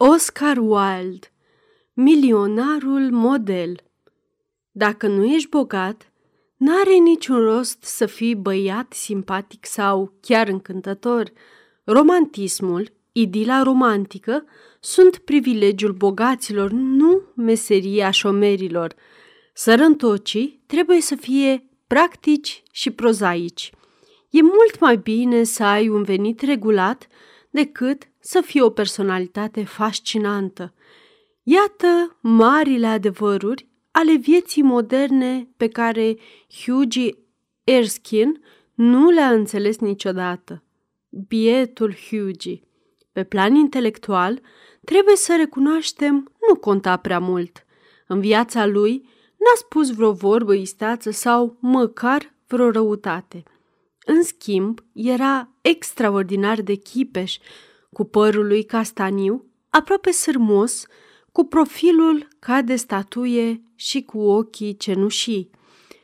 Oscar Wilde Milionarul model Dacă nu ești bogat, n-are niciun rost să fii băiat simpatic sau chiar încântător. Romantismul, idila romantică, sunt privilegiul bogaților, nu meseria șomerilor. Sărăntocii trebuie să fie practici și prozaici. E mult mai bine să ai un venit regulat decât să fie o personalitate fascinantă. Iată marile adevăruri ale vieții moderne pe care Hughie Erskine nu le-a înțeles niciodată. Bietul Hughie. Pe plan intelectual, trebuie să recunoaștem, nu conta prea mult. În viața lui n-a spus vreo vorbă istață sau măcar vreo răutate. În schimb, era extraordinar de chipeș, cu părul lui castaniu, aproape sârmos, cu profilul ca de statuie și cu ochii cenușii.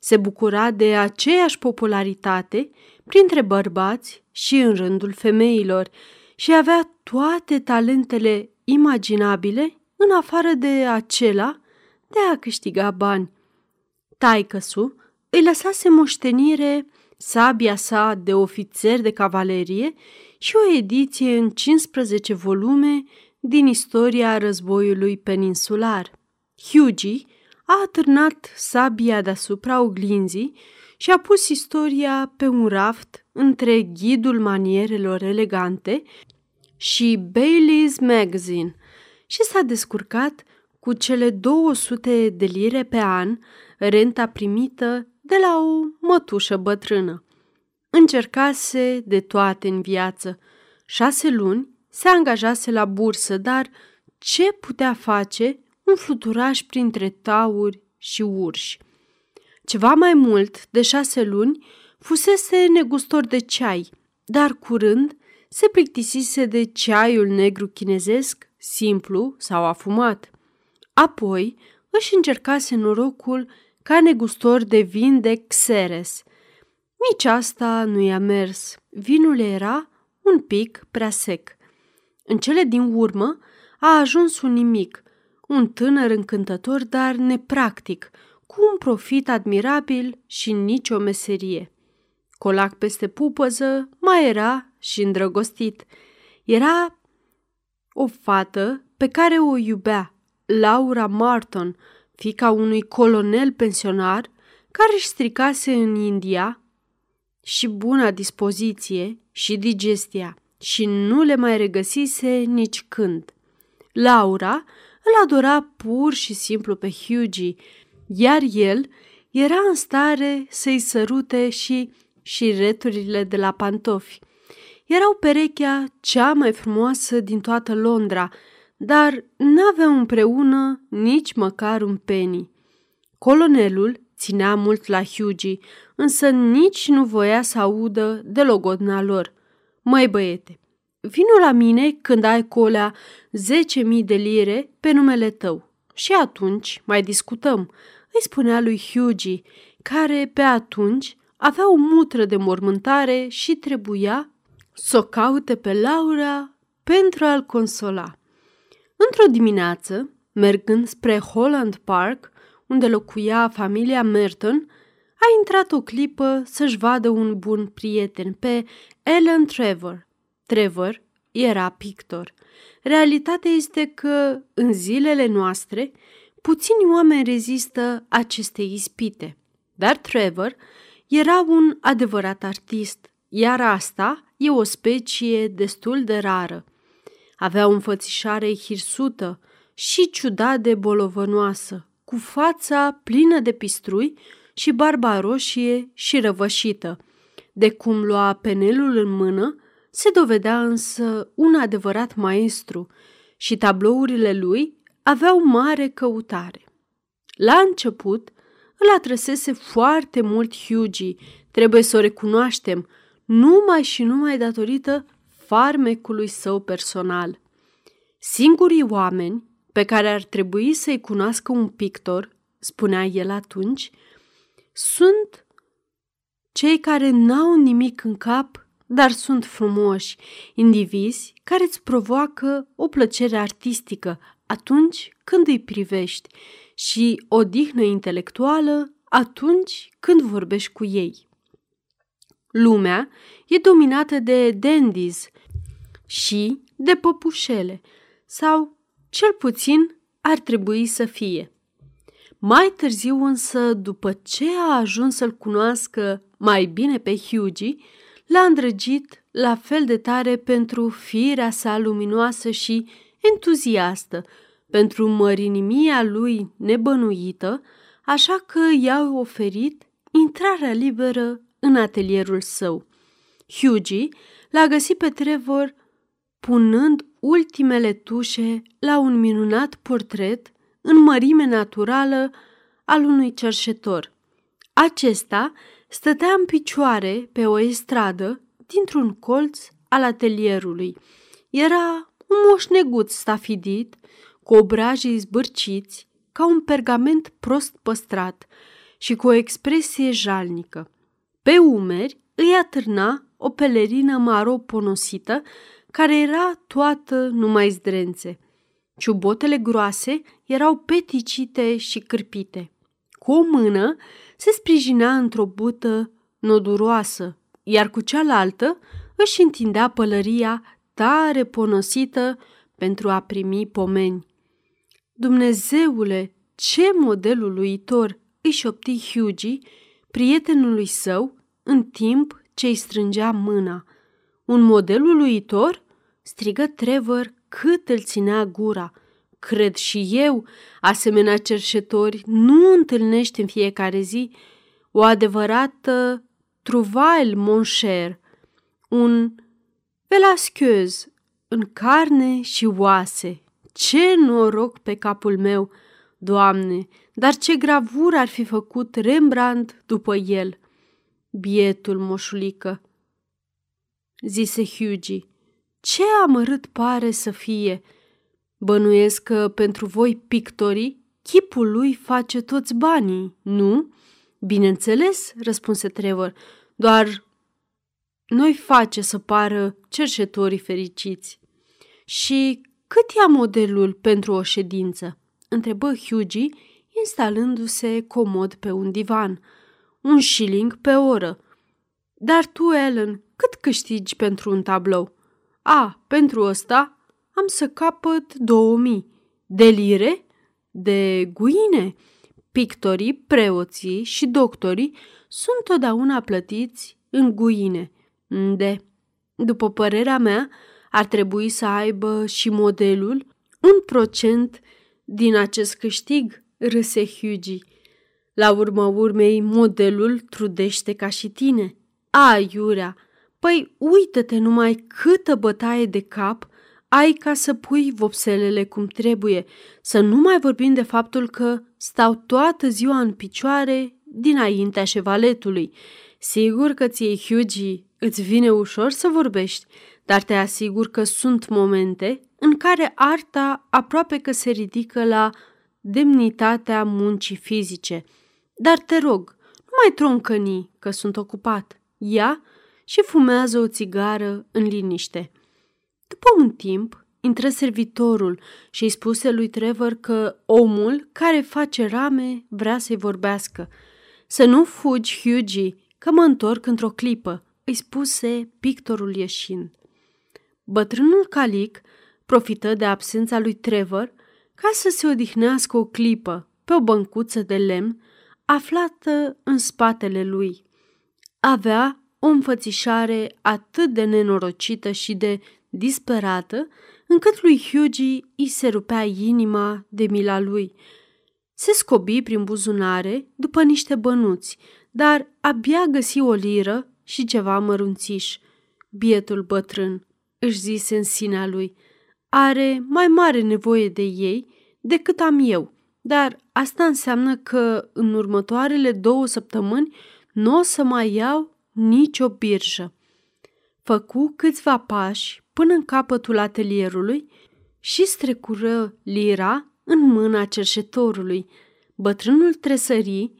Se bucura de aceeași popularitate printre bărbați și în rândul femeilor și avea toate talentele imaginabile în afară de acela de a câștiga bani. Taicăsu îi lăsase moștenire sabia sa de ofițer de cavalerie și o ediție în 15 volume din istoria războiului peninsular. Hughie a atârnat sabia deasupra oglinzii și a pus istoria pe un raft între ghidul manierelor elegante și Bailey's Magazine și s-a descurcat cu cele 200 de lire pe an, renta primită de la o mătușă bătrână. Încercase de toate în viață. Șase luni se angajase la bursă, dar ce putea face un fluturaș printre tauri și urși? Ceva mai mult de șase luni fusese negustor de ceai, dar curând se plictisise de ceaiul negru chinezesc, simplu sau afumat. Apoi își încercase norocul ca negustor de vin de Xeres. Nici asta nu i-a mers. Vinul era un pic prea sec. În cele din urmă a ajuns un nimic, un tânăr încântător, dar nepractic, cu un profit admirabil și nicio meserie. Colac peste pupăză mai era și îndrăgostit. Era o fată pe care o iubea, Laura Marton, fica unui colonel pensionar care își stricase în India și buna dispoziție și digestia și nu le mai regăsise nici când. Laura îl adora pur și simplu pe Hughie, iar el era în stare să-i sărute și și returile de la pantofi. Erau perechea cea mai frumoasă din toată Londra, dar n-aveau împreună nici măcar un penny. Colonelul ținea mult la Hughie, însă nici nu voia să audă de logodna lor. Măi băiete, vino la mine când ai colea 10.000 de lire pe numele tău și atunci mai discutăm, îi spunea lui Hughie, care pe atunci avea o mutră de mormântare și trebuia să o caute pe Laura pentru a-l consola. Într-o dimineață, mergând spre Holland Park, unde locuia familia Merton, a intrat o clipă să-și vadă un bun prieten pe Ellen Trevor. Trevor era pictor. Realitatea este că, în zilele noastre, puțini oameni rezistă acestei ispite. Dar Trevor era un adevărat artist, iar asta e o specie destul de rară. Avea o înfățișare hirsută și ciudat de bolovănoasă, cu fața plină de pistrui și barba roșie și răvășită. De cum lua penelul în mână, se dovedea însă un adevărat maestru și tablourile lui aveau mare căutare. La început, îl atrăsese foarte mult Hughie, trebuie să o recunoaștem, numai și numai datorită farmecului său personal. Singurii oameni pe care ar trebui să-i cunoască un pictor, spunea el atunci, sunt cei care n-au nimic în cap dar sunt frumoși, indivizi care îți provoacă o plăcere artistică atunci când îi privești și o dihnă intelectuală atunci când vorbești cu ei. Lumea e dominată de dandies și de păpușele, sau cel puțin ar trebui să fie. Mai târziu însă, după ce a ajuns să-l cunoască mai bine pe Hughie, l-a îndrăgit la fel de tare pentru firea sa luminoasă și entuziastă, pentru mărinimia lui nebănuită, așa că i-a oferit intrarea liberă în atelierul său. Hughie l-a găsit pe Trevor punând ultimele tușe la un minunat portret în mărime naturală al unui cerșetor. Acesta stătea în picioare pe o estradă dintr-un colț al atelierului. Era un moșneguț stafidit, cu obrajii zbârciți, ca un pergament prost păstrat și cu o expresie jalnică. Pe umeri îi atârna o pelerină maro ponosită, care era toată numai zdrențe. Ciubotele groase erau peticite și cârpite. Cu o mână se sprijinea într-o bută noduroasă, iar cu cealaltă își întindea pălăria tare ponosită pentru a primi pomeni. Dumnezeule, ce model uluitor! își șopti Hughie, prietenului său, în timp ce îi strângea mâna. Un model uluitor? strigă Trevor cât îl ținea gura. Cred și eu, asemenea cerșetori, nu întâlnești în fiecare zi o adevărată trouvaille, mon cher, un Velasquez în carne și oase. Ce noroc pe capul meu, Doamne, dar ce gravură ar fi făcut Rembrandt după el. Bietul moșulică, zise Hughie, ce amărât pare să fie. Bănuiesc că pentru voi pictorii, chipul lui face toți banii, nu? Bineînțeles, răspunse Trevor, doar noi face să pară cerșetorii fericiți. Și cât ia modelul pentru o ședință? întrebă Hughie, instalându-se comod pe un divan. Un shilling pe oră. Dar tu, Ellen, cât câștigi pentru un tablou? A, pentru ăsta am să capăt 2000. De lire? De guine? Pictorii, preoții și doctorii sunt totdeauna plătiți în guine. De, după părerea mea, ar trebui să aibă și modelul un procent din acest câștig, râse Hughie. La urma urmei, modelul trudește ca și tine. A, Iurea, păi uită-te numai câtă bătaie de cap ai ca să pui vopselele cum trebuie, să nu mai vorbim de faptul că stau toată ziua în picioare dinaintea șevaletului. Sigur că ție, Hughie, îți vine ușor să vorbești, dar te asigur că sunt momente în care arta aproape că se ridică la demnitatea muncii fizice. Dar te rog, nu mai troncăni că sunt ocupat. Ia și fumează o țigară în liniște. După un timp, intră servitorul și îi spuse lui Trevor că omul care face rame vrea să-i vorbească. Să nu fugi, Hughie, că mă întorc într-o clipă, îi spuse pictorul ieșind. Bătrânul calic profită de absența lui Trevor ca să se odihnească o clipă pe o băncuță de lemn aflată în spatele lui. Avea o înfățișare atât de nenorocită și de disperată, încât lui Hughie îi se rupea inima de mila lui. Se scobi prin buzunare după niște bănuți, dar abia găsi o liră și ceva mărunțiș. Bietul bătrân, își zise în sinea lui, are mai mare nevoie de ei decât am eu, dar asta înseamnă că în următoarele două săptămâni nu o să mai iau nicio birjă. Făcu câțiva pași până în capătul atelierului și strecură lira în mâna cerșetorului. Bătrânul tresări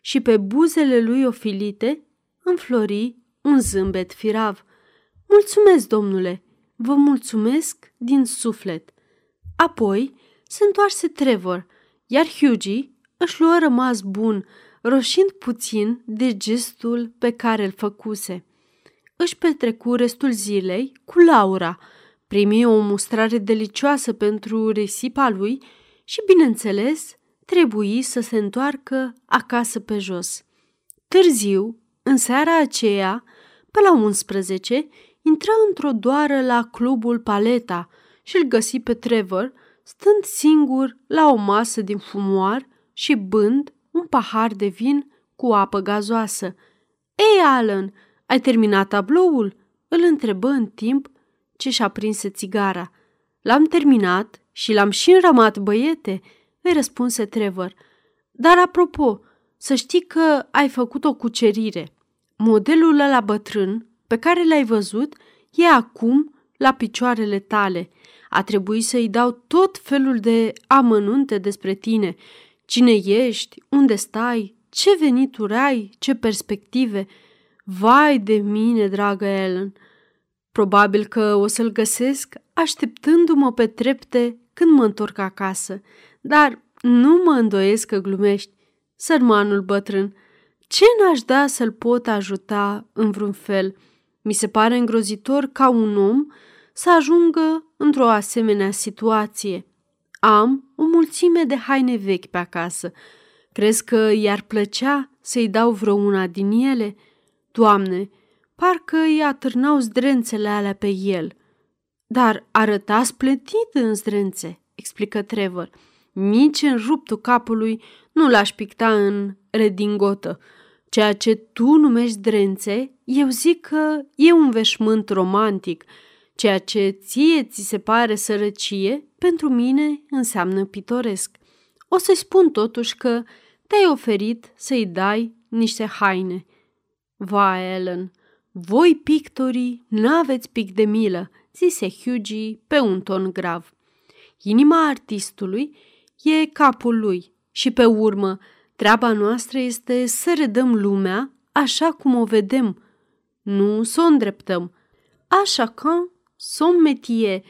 și pe buzele lui ofilite înflori un zâmbet firav. Mulțumesc, domnule, vă mulțumesc din suflet. Apoi se întoarse Trevor, iar Hughie își luă rămas bun, roșind puțin de gestul pe care îl făcuse. Își petrecu restul zilei cu Laura, primi o mustrare delicioasă pentru risipa lui și, bineînțeles, trebuie să se întoarcă acasă pe jos. Târziu, în seara aceea, pe la 11, intră într-o doară la clubul Paleta și îl găsi pe Trevor, stând singur la o masă din fumoar și bând un pahar de vin cu apă gazoasă. Ei, Alan, ai terminat tabloul?" îl întrebă în timp ce și-a prins țigara. L-am terminat și l-am și înrămat, băiete, îi răspunse Trevor. Dar apropo, să știi că ai făcut o cucerire. Modelul ăla bătrân pe care l-ai văzut e acum la picioarele tale. A trebuit să-i dau tot felul de amănunte despre tine. Cine ești, unde stai, ce venituri ai, ce perspective. Vai de mine, dragă Ellen! Probabil că o să-l găsesc așteptându-mă pe trepte când mă întorc acasă, dar nu mă îndoiesc că glumești. Sărmanul bătrân, ce n-aș da să-l pot ajuta în vreun fel? Mi se pare îngrozitor ca un om să ajungă într-o asemenea situație. Am o mulțime de haine vechi pe acasă. Crezi că i-ar plăcea să-i dau vreo una din ele? Doamne, parcă îi atârnau zdrențele alea pe el. Dar arăta splendid în zdrențe, explică Trevor. Nici în ruptul capului nu l-aș picta în redingotă. Ceea ce tu numești drențe, eu zic că e un veșmânt romantic. Ceea ce ție ți se pare sărăcie, pentru mine înseamnă pitoresc. O să-i spun totuși că te-ai oferit să-i dai niște haine. Vai, Ellen, voi pictorii n-aveți pic de milă, zise Hughie pe un ton grav. Inima artistului e capul lui și pe urmă treaba noastră este să redăm lumea așa cum o vedem, nu să o îndreptăm. Așa că son metie.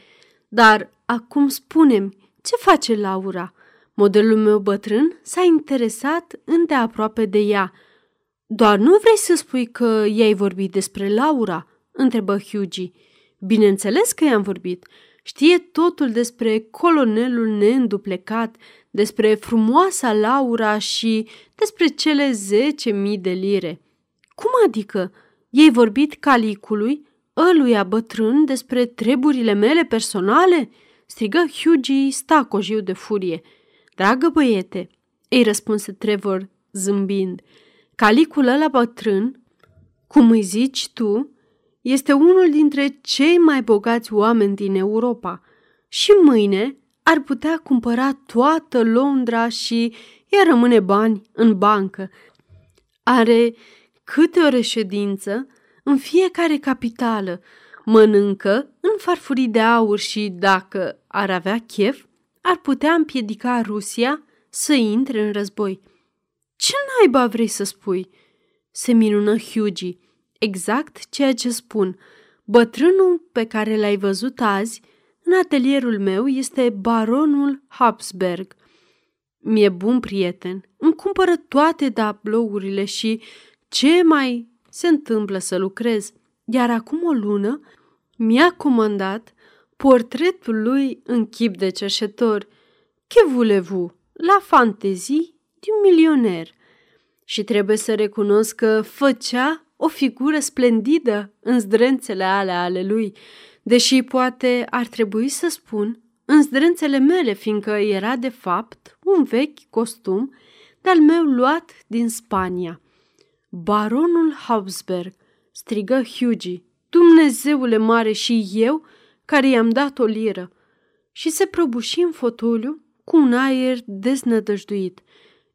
Dar acum spunem, ce face Laura? Modelul meu bătrân s-a interesat îndeaproape de ea. Doar nu vrei să spui că i-ai vorbit despre Laura? întrebă Hughie. Bineînțeles că i-am vorbit. Știe totul despre colonelul neînduplecat, despre frumoasa Laura și despre cele zece mii de lire. Cum adică? Ei vorbit calicului, ăluia bătrân, despre treburile mele personale?" Strigă Hughie stacojiu de furie. Dragă băiete, îi răspunse Trevor zâmbind, calicul ăla bătrân, cum îi zici tu, este unul dintre cei mai bogați oameni din Europa și mâine ar putea cumpăra toată Londra și ea rămâne bani în bancă. Are câte o reședință în fiecare capitală, mănâncă în farfurii de aur și, dacă ar avea chef, ar putea împiedica Rusia să intre în război. Ce naiba vrei să spui?" se minună Hughie. Exact ceea ce spun. Bătrânul pe care l-ai văzut azi în atelierul meu este baronul Habsberg. Mi-e bun prieten, îmi cumpără toate tablourile și ce mai se întâmplă să lucrez. Iar acum o lună mi-a comandat portretul lui în chip de cerșetor. Que voulez-vous? La fantezii de un milioner. Și trebuie să recunosc că făcea o figură splendidă în zdrențele alea ale lui, deși poate ar trebui să spun în zdrențele mele, fiindcă era de fapt un vechi costum de-al meu luat din Spania. Baronul Habsberg, strigă Hughie, Dumnezeule mare și eu care i-am dat o liră, și se prăbuși în fotoliu cu un aer deznădăjduit.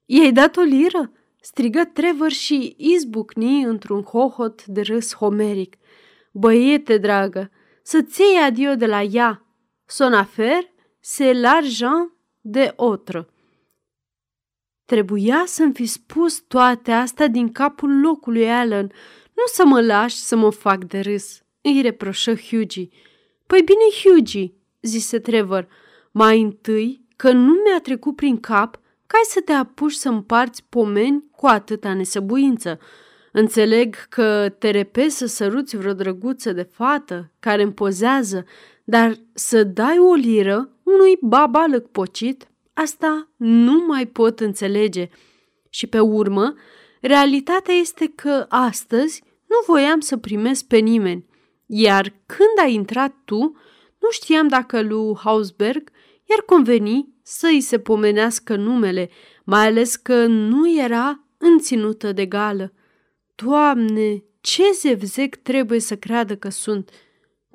I-ai dat o liră?" strigă Trevor și izbucni într-un hohot de râs homeric. Băiete dragă, să-ți iei adio de la ea. Son afer, c'est l'argent de otră. Trebuia să-mi fi spus toate astea din capul locului Alan, nu să mă lași să mă fac de râs. îi reproșă Hughie. Păi bine, Hughie, zise Trevor, mai întâi că nu mi-a trecut prin cap ca să te apuci să împarți pomeni cu atâta nesăbuință. Înțeleg că te repezi să săruți vreo drăguță de fată care împozează, dar să dai o liră unui baba lăcpocit, asta nu mai pot înțelege. Și pe urmă, realitatea este că astăzi nu voiam să primesc pe nimeni, iar când ai intrat tu, nu știam dacă lui Hausberg iar conveni să îi se pomenească numele, mai ales că nu era înținută de gală. Doamne, ce zevzec trebuie să creadă că sunt!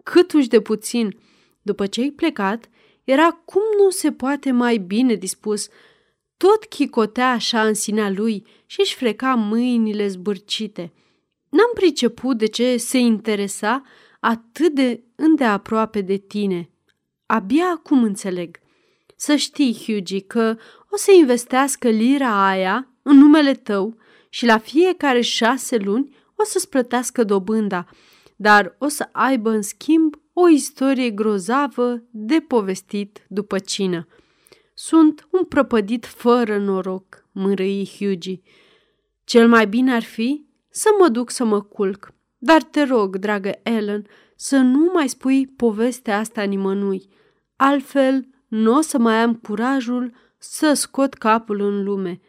Câtuși de puțin! După ce ai plecat, era cum nu se poate mai bine dispus. Tot chicotea așa în sinea lui și își freca mâinile zbârcite. N-am priceput de ce se interesa atât de îndeaproape de tine. Abia acum înțeleg. Să știi, Hughie, că o să investească lira aia în numele tău și la fiecare șase luni o să-ți plătească dobânda, dar o să aibă în schimb o istorie grozavă de povestit după cină. Sunt un prăpădit fără noroc, mărâi Hughie. Cel mai bine ar fi să mă duc să mă culc, dar te rog, dragă Ellen, să nu mai spui povestea asta nimănui. Altfel, nu o să mai am curajul să scot capul în lume.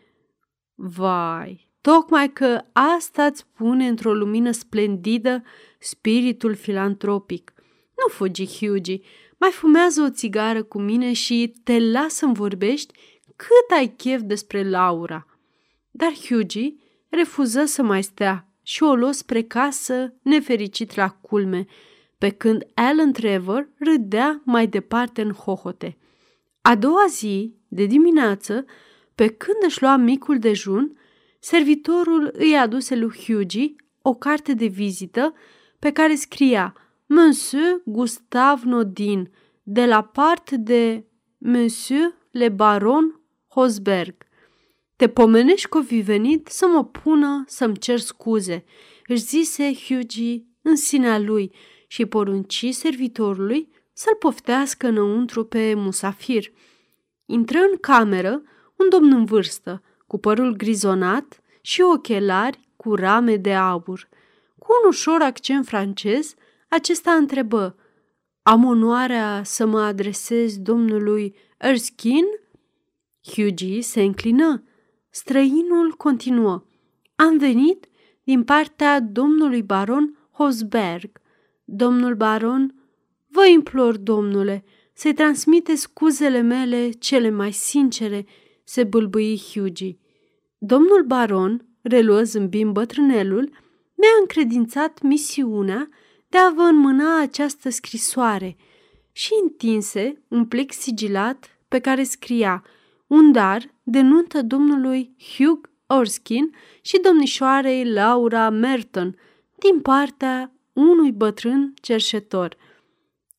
Vai, tocmai că asta îți pune într-o lumină splendidă spiritul filantropic. Nu fugi, Hughie, mai fumează o țigară cu mine și te las să-mi vorbești cât ai chef despre Laura. Dar Hughie refuză să mai stea și o luă spre casă nefericit la culme, pe când Alan Trevor râdea mai departe în hohote. A doua zi, de dimineață, pe când își lua micul dejun, servitorul îi aduse lui Hughie o carte de vizită pe care scria Monsieur Gustave Nodin, de la part de Monsieur le Baron Hosberg. Te pomenești că o fi venit să mă pună să-mi cer scuze, își zise Hughie în sinea lui și porunci servitorului să-l poftească înăuntru pe musafir. Intră în cameră un domn în vârstă, cu părul grizonat și ochelari cu rame de aur. Cu un ușor accent francez, acesta întrebă, Am onoarea să mă adresez domnului Erskine?" Hughie se înclină. Străinul continuă. Am venit din partea domnului baron Hosberg. Domnul baron Vă implor, domnule, să-i transmite scuzele mele cele mai sincere, se bâlbâi Hughie. Domnul baron, reluă zâmbind bătrânelul, mi-a încredințat misiunea de a vă înmâna această scrisoare și întinse un plic sigilat pe care scria un dar de nuntă domnului Hugh Orskin și domnișoarei Laura Merton din partea unui bătrân cerșetor –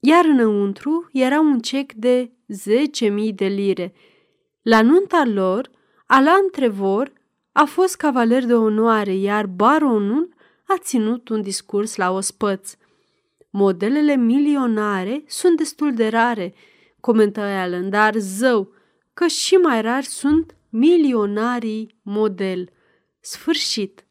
iar înăuntru era un cec de 10.000 de lire. La nunta lor, Alan Trevor a fost cavaler de onoare, iar baronul a ținut un discurs la ospăț. Modelele milionare sunt destul de rare, comentă Alan, dar zău, că și mai rar sunt milionarii model. Sfârșit.